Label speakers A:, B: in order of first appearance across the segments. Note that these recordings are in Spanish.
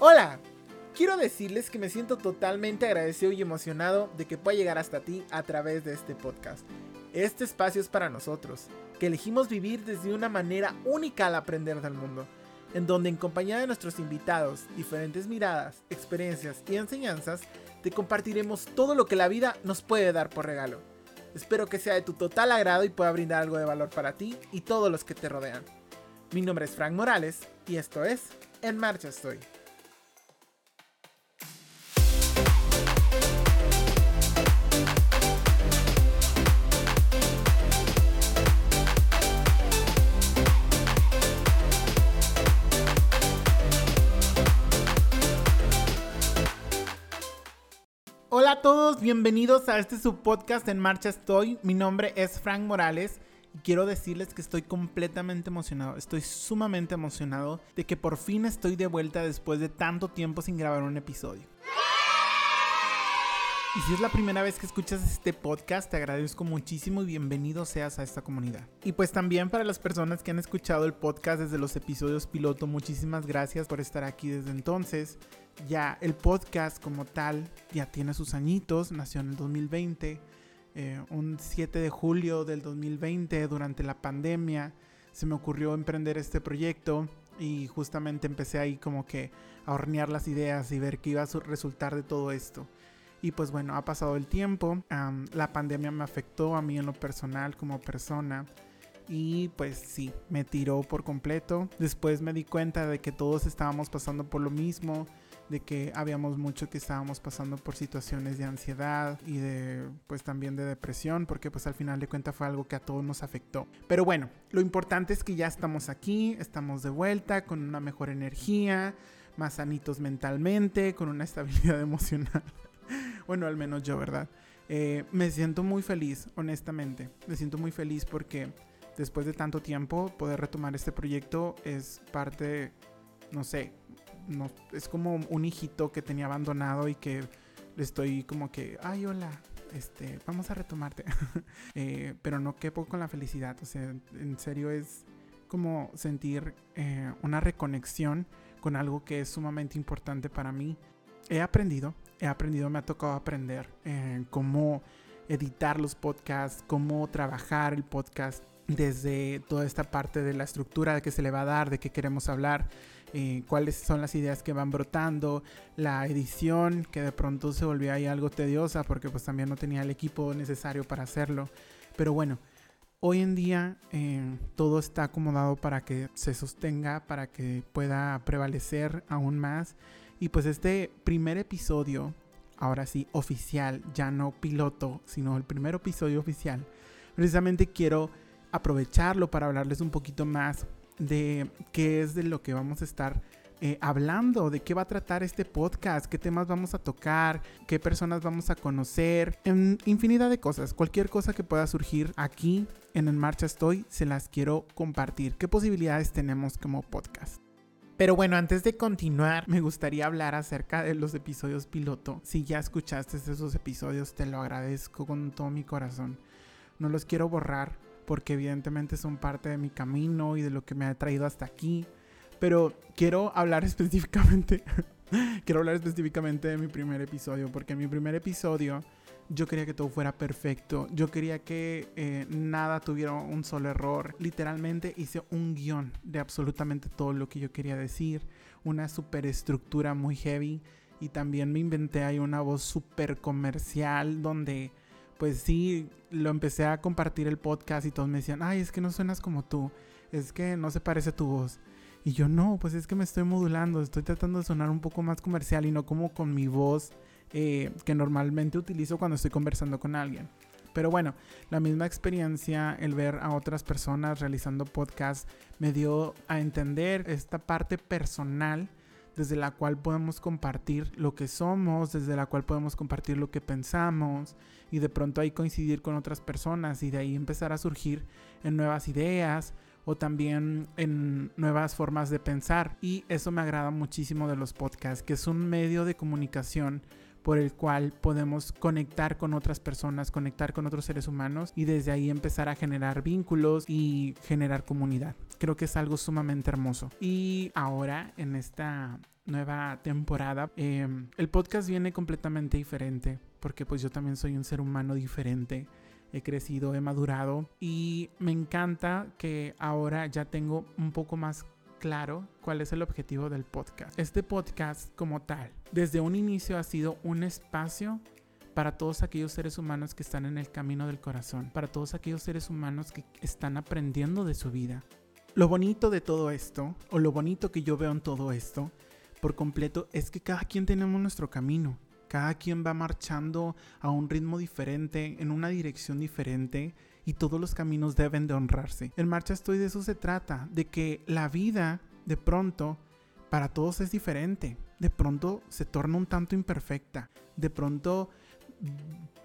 A: Hola, quiero decirles que me siento totalmente agradecido y emocionado de que pueda llegar hasta ti a través de este podcast. Este espacio es para nosotros, que elegimos vivir desde una manera única al aprender del mundo, en donde en compañía de nuestros invitados, diferentes miradas, experiencias y enseñanzas, te compartiremos todo lo que la vida nos puede dar por regalo. Espero que sea de tu total agrado y pueda brindar algo de valor para ti y todos los que te rodean. Mi nombre es Frank Morales y esto es En Marcha Estoy. A todos, bienvenidos a este subpodcast En Marcha Estoy. Mi nombre es Frank Morales y quiero decirles que estoy completamente emocionado. Estoy sumamente emocionado de que por fin estoy de vuelta después de tanto tiempo sin grabar un episodio. Y si es la primera vez que escuchas este podcast, te agradezco muchísimo y bienvenido seas a esta comunidad. Y pues también para las personas que han escuchado el podcast desde los episodios piloto, muchísimas gracias por estar aquí desde entonces. Ya el podcast como tal ya tiene sus añitos, nació en el 2020, eh, un 7 de julio del 2020 durante la pandemia se me ocurrió emprender este proyecto y justamente empecé ahí como que a hornear las ideas y ver qué iba a resultar de todo esto. Y pues bueno, ha pasado el tiempo, la pandemia me afectó a mí en lo personal como persona. Y pues sí, me tiró por completo. Después me di cuenta de que todos estábamos pasando por lo mismo, de que habíamos mucho que estábamos pasando por situaciones de ansiedad y de pues también de depresión, porque pues al final de cuentas fue algo que a todos nos afectó. Pero bueno, lo importante es que ya estamos aquí, estamos de vuelta con una mejor energía, más sanitos mentalmente, con una estabilidad emocional. Bueno, al menos yo, ¿verdad? Eh, me siento muy feliz, honestamente. Me siento muy feliz porque después de tanto tiempo poder retomar este proyecto es parte, no sé, no, es como un hijito que tenía abandonado y que le estoy como que, ay, hola, este, vamos a retomarte. Eh, pero no quepo con la felicidad, o sea, en serio es como sentir eh, una reconexión con algo que es sumamente importante para mí. He aprendido, he aprendido, me ha tocado aprender eh, cómo editar los podcasts, cómo trabajar el podcast desde toda esta parte de la estructura que se le va a dar, de qué queremos hablar, eh, cuáles son las ideas que van brotando, la edición que de pronto se volvió ahí algo tediosa porque pues también no tenía el equipo necesario para hacerlo. Pero bueno, hoy en día eh, todo está acomodado para que se sostenga, para que pueda prevalecer aún más y pues este primer episodio, ahora sí, oficial, ya no piloto, sino el primer episodio oficial, precisamente quiero aprovecharlo para hablarles un poquito más de qué es de lo que vamos a estar eh, hablando, de qué va a tratar este podcast, qué temas vamos a tocar, qué personas vamos a conocer, en infinidad de cosas. Cualquier cosa que pueda surgir aquí en En Marcha Estoy, se las quiero compartir. ¿Qué posibilidades tenemos como podcast? Pero bueno, antes de continuar, me gustaría hablar acerca de los episodios piloto. Si ya escuchaste esos episodios, te lo agradezco con todo mi corazón. No los quiero borrar porque evidentemente son parte de mi camino y de lo que me ha traído hasta aquí. Pero quiero hablar específicamente, quiero hablar específicamente de mi primer episodio, porque en mi primer episodio yo quería que todo fuera perfecto. Yo quería que eh, nada tuviera un solo error. Literalmente hice un guion de absolutamente todo lo que yo quería decir. Una superestructura muy heavy. Y también me inventé ahí una voz súper comercial donde pues sí, lo empecé a compartir el podcast y todos me decían, ay, es que no suenas como tú. Es que no se parece a tu voz. Y yo no, pues es que me estoy modulando, estoy tratando de sonar un poco más comercial y no como con mi voz eh, que normalmente utilizo cuando estoy conversando con alguien. Pero bueno, la misma experiencia, el ver a otras personas realizando podcasts, me dio a entender esta parte personal desde la cual podemos compartir lo que somos, desde la cual podemos compartir lo que pensamos y de pronto ahí coincidir con otras personas y de ahí empezar a surgir en nuevas ideas o también en nuevas formas de pensar. Y eso me agrada muchísimo de los podcasts, que es un medio de comunicación por el cual podemos conectar con otras personas, conectar con otros seres humanos y desde ahí empezar a generar vínculos y generar comunidad. Creo que es algo sumamente hermoso. Y ahora en esta nueva temporada. Em, el podcast viene completamente diferente porque pues yo también soy un ser humano diferente. He crecido, he madurado y me encanta que ahora ya tengo un poco más claro cuál es el objetivo del podcast. Este podcast como tal, desde un inicio ha sido un espacio para todos aquellos seres humanos que están en el camino del corazón, para todos aquellos seres humanos que están aprendiendo de su vida. Lo bonito de todo esto, o lo bonito que yo veo en todo esto, por completo, es que cada quien tenemos nuestro camino. Cada quien va marchando a un ritmo diferente, en una dirección diferente, y todos los caminos deben de honrarse. En Marcha Estoy de eso se trata, de que la vida, de pronto, para todos es diferente. De pronto se torna un tanto imperfecta. De pronto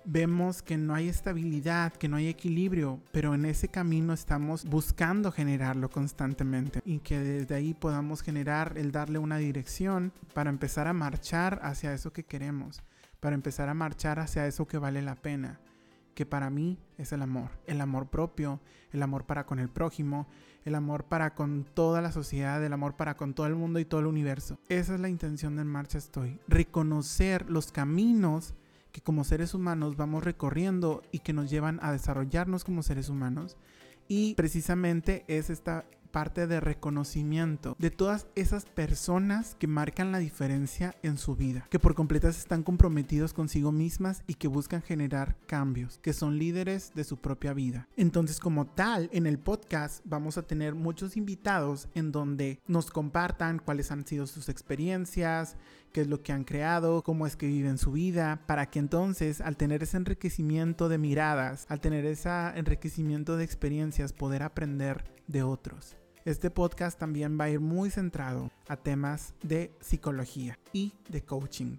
A: vemos que no hay estabilidad, que no hay equilibrio, pero en ese camino estamos buscando generarlo constantemente y que desde ahí podamos generar el darle una dirección para empezar a marchar hacia eso que queremos, para empezar a marchar hacia eso que vale la pena, que para mí es el amor, el amor propio, el amor para con el prójimo, el amor para con toda la sociedad, el amor para con todo el mundo y todo el universo. Esa es la intención de En Marcha Estoy, reconocer los caminos que como seres humanos vamos recorriendo y que nos llevan a desarrollarnos como seres humanos. Y precisamente es esta parte de reconocimiento de todas esas personas que marcan la diferencia en su vida, que por completas están comprometidos consigo mismas y que buscan generar cambios, que son líderes de su propia vida. Entonces, como tal, en el podcast vamos a tener muchos invitados en donde nos compartan cuáles han sido sus experiencias, qué es lo que han creado, cómo es que viven su vida, para que entonces al tener ese enriquecimiento de miradas, al tener ese enriquecimiento de experiencias, poder aprender de otros. Este podcast también va a ir muy centrado a temas de psicología y de coaching.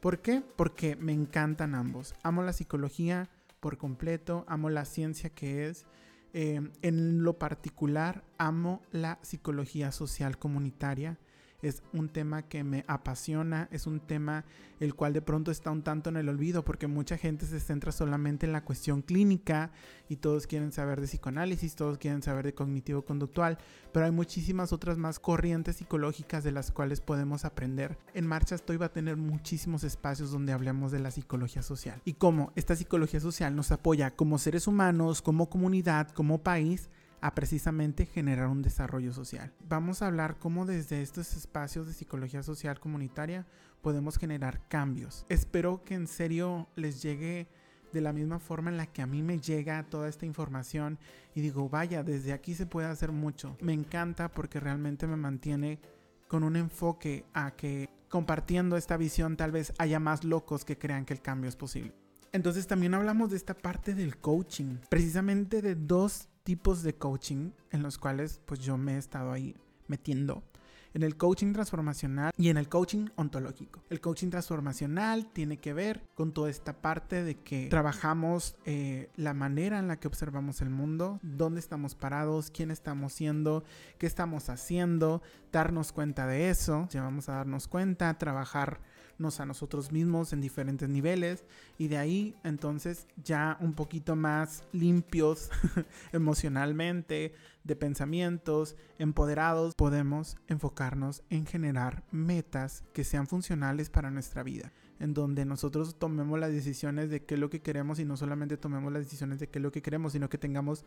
A: ¿Por qué? Porque me encantan ambos. Amo la psicología por completo, amo la ciencia que es. Eh, en lo particular, amo la psicología social comunitaria es un tema que me apasiona, es un tema el cual de pronto está un tanto en el olvido porque mucha gente se centra solamente en la cuestión clínica y todos quieren saber de psicoanálisis, todos quieren saber de cognitivo conductual, pero hay muchísimas otras más corrientes psicológicas de las cuales podemos aprender. En Marcha Estoy va a tener muchísimos espacios donde hablemos de la psicología social y cómo esta psicología social nos apoya como seres humanos, como comunidad, como país a precisamente generar un desarrollo social. Vamos a hablar cómo desde estos espacios de psicología social comunitaria podemos generar cambios. Espero que en serio les llegue de la misma forma en la que a mí me llega toda esta información y digo, vaya, desde aquí se puede hacer mucho. Me encanta porque realmente me mantiene con un enfoque a que compartiendo esta visión tal vez haya más locos que crean que el cambio es posible. Entonces también hablamos de esta parte del coaching, precisamente de dos tipos de coaching en los cuales pues yo me he estado ahí metiendo. En el coaching transformacional y en el coaching ontológico. El coaching transformacional tiene que ver con toda esta parte de que trabajamos eh, la manera en la que observamos el mundo, dónde estamos parados, quién estamos siendo, qué estamos haciendo, darnos cuenta de eso, ya vamos a darnos cuenta, trabajar a nosotros mismos en diferentes niveles y de ahí entonces ya un poquito más limpios emocionalmente, de pensamientos, empoderados, podemos enfocarnos en generar metas que sean funcionales para nuestra vida en donde nosotros tomemos las decisiones de qué es lo que queremos y no solamente tomemos las decisiones de qué es lo que queremos, sino que tengamos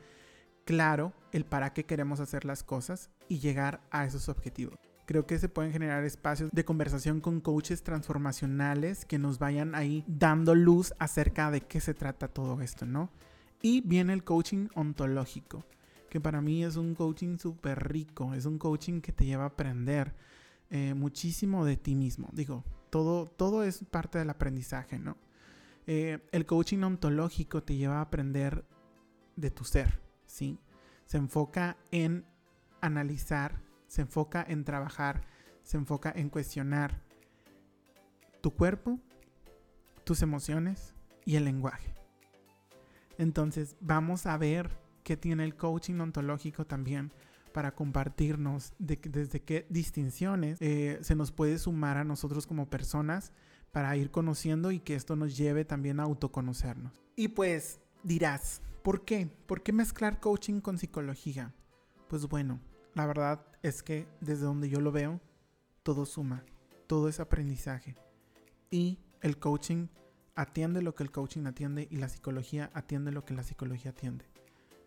A: claro el para qué queremos hacer las cosas y llegar a esos objetivos. Creo que se pueden generar espacios de conversación con coaches transformacionales que nos vayan ahí dando luz acerca de qué se trata todo esto, ¿no? Y viene el coaching ontológico, que para mí es un coaching súper rico, es un coaching que te lleva a aprender eh, muchísimo de ti mismo. Digo, todo, todo es parte del aprendizaje, ¿no? Eh, el coaching ontológico te lleva a aprender de tu ser, ¿sí? Se enfoca en analizar se enfoca en trabajar, se enfoca en cuestionar tu cuerpo, tus emociones y el lenguaje. Entonces vamos a ver qué tiene el coaching ontológico también para compartirnos de, desde qué distinciones eh, se nos puede sumar a nosotros como personas para ir conociendo y que esto nos lleve también a autoconocernos. Y pues dirás, ¿por qué? ¿Por qué mezclar coaching con psicología? Pues bueno, la verdad es que desde donde yo lo veo, todo suma. todo es aprendizaje. Y el coaching atiende lo que el coaching atiende y la psicología atiende lo que la psicología atiende.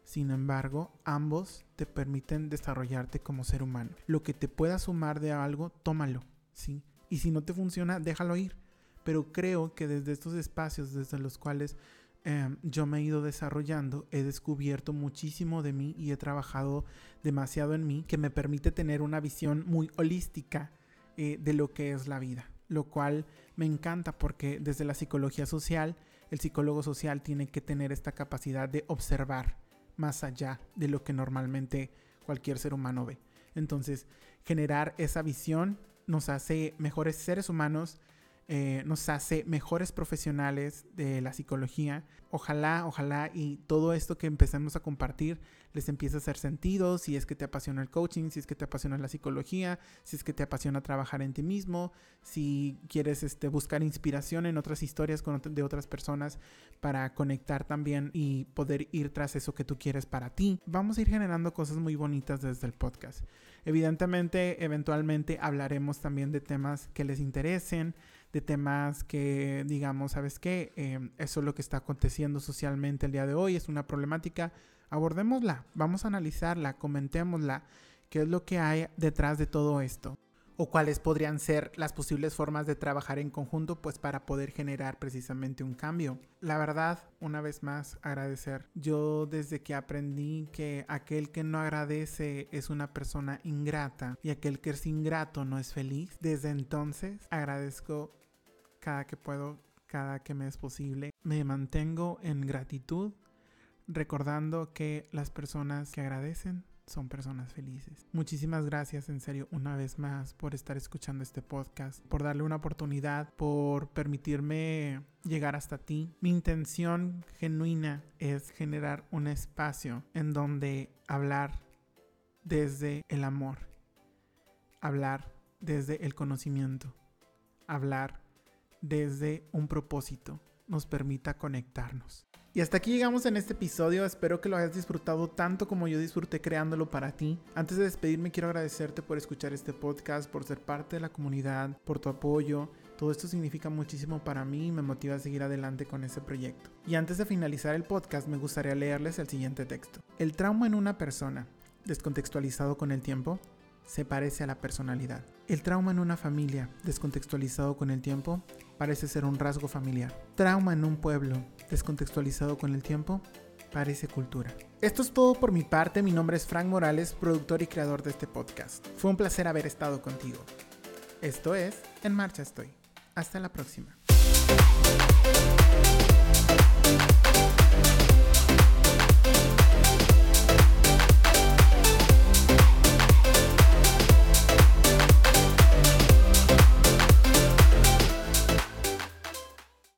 A: Sin embargo, ambos te permiten desarrollarte como ser humano. Lo que te pueda sumar de algo, tómalo, ¿sí? Y si no te funciona, déjalo ir. Pero creo que desde estos espacios desde los cuales em, yo me he ido desarrollando, he descubierto muchísimo de mí y he trabajado demasiado en mí que me permite tener una visión muy holística eh, de lo que es la vida. Lo cual me encanta porque desde la psicología social, el psicólogo social tiene que tener esta capacidad de observar más allá de lo que normalmente cualquier ser humano ve. Entonces, generar esa visión nos hace mejores seres humanos, eh, nos hace mejores profesionales de la psicología. Ojalá, ojalá y todo esto que empecemos a compartir les empiece a hacer sentido, si es que te apasiona el coaching, si es que te apasiona la psicología, si es que te apasiona trabajar en ti mismo, si quieres este, buscar inspiración en otras historias de otras personas para conectar también y poder ir tras eso que tú quieres para ti. Vamos a ir generando cosas muy bonitas desde el podcast. Evidentemente, eventualmente hablaremos también de temas que les interesen, de temas que digamos, ¿sabes qué? Em, eso es lo que está aconteciendo socialmente el día de hoy, es una problemática, abordémosla, vamos a analizarla, comentémosla, qué es lo que hay detrás de todo esto o cuáles podrían ser las posibles formas de trabajar en conjunto pues para poder generar precisamente un cambio. La verdad, una vez más, agradecer. Yo desde que aprendí que aquel que no agradece es una persona ingrata y aquel que es ingrato no es feliz, desde entonces agradezco cada que puedo, cada que me es posible. Me mantengo en gratitud recordando que las personas que agradecen son personas felices. Muchísimas gracias en serio una vez más por estar escuchando este podcast, por darle una oportunidad, por permitirme llegar hasta ti. Mi intención genuina es generar un espacio en donde hablar desde el amor, hablar desde el conocimiento, hablar desde un propósito, nos permita conectarnos. Y hasta aquí llegamos en este episodio, espero que lo hayas disfrutado tanto como yo disfruté creándolo para ti. Antes de despedirme quiero agradecerte por escuchar este podcast, por ser parte de la comunidad, por tu apoyo. Todo esto significa muchísimo para mí y me motiva a seguir adelante con ese proyecto. Y antes de finalizar el podcast me gustaría leerles el siguiente texto. El trauma en una persona, descontextualizado con el tiempo, se parece a la personalidad. El trauma en una familia, descontextualizado con el tiempo, parece ser un rasgo familiar. Trauma en un pueblo, descontextualizado con el tiempo, parece cultura. Esto es todo por mi parte, mi nombre es Frank Morales, productor y creador de este podcast. Fue un placer haber estado contigo. Esto es En Marcha Estoy. Hasta la próxima.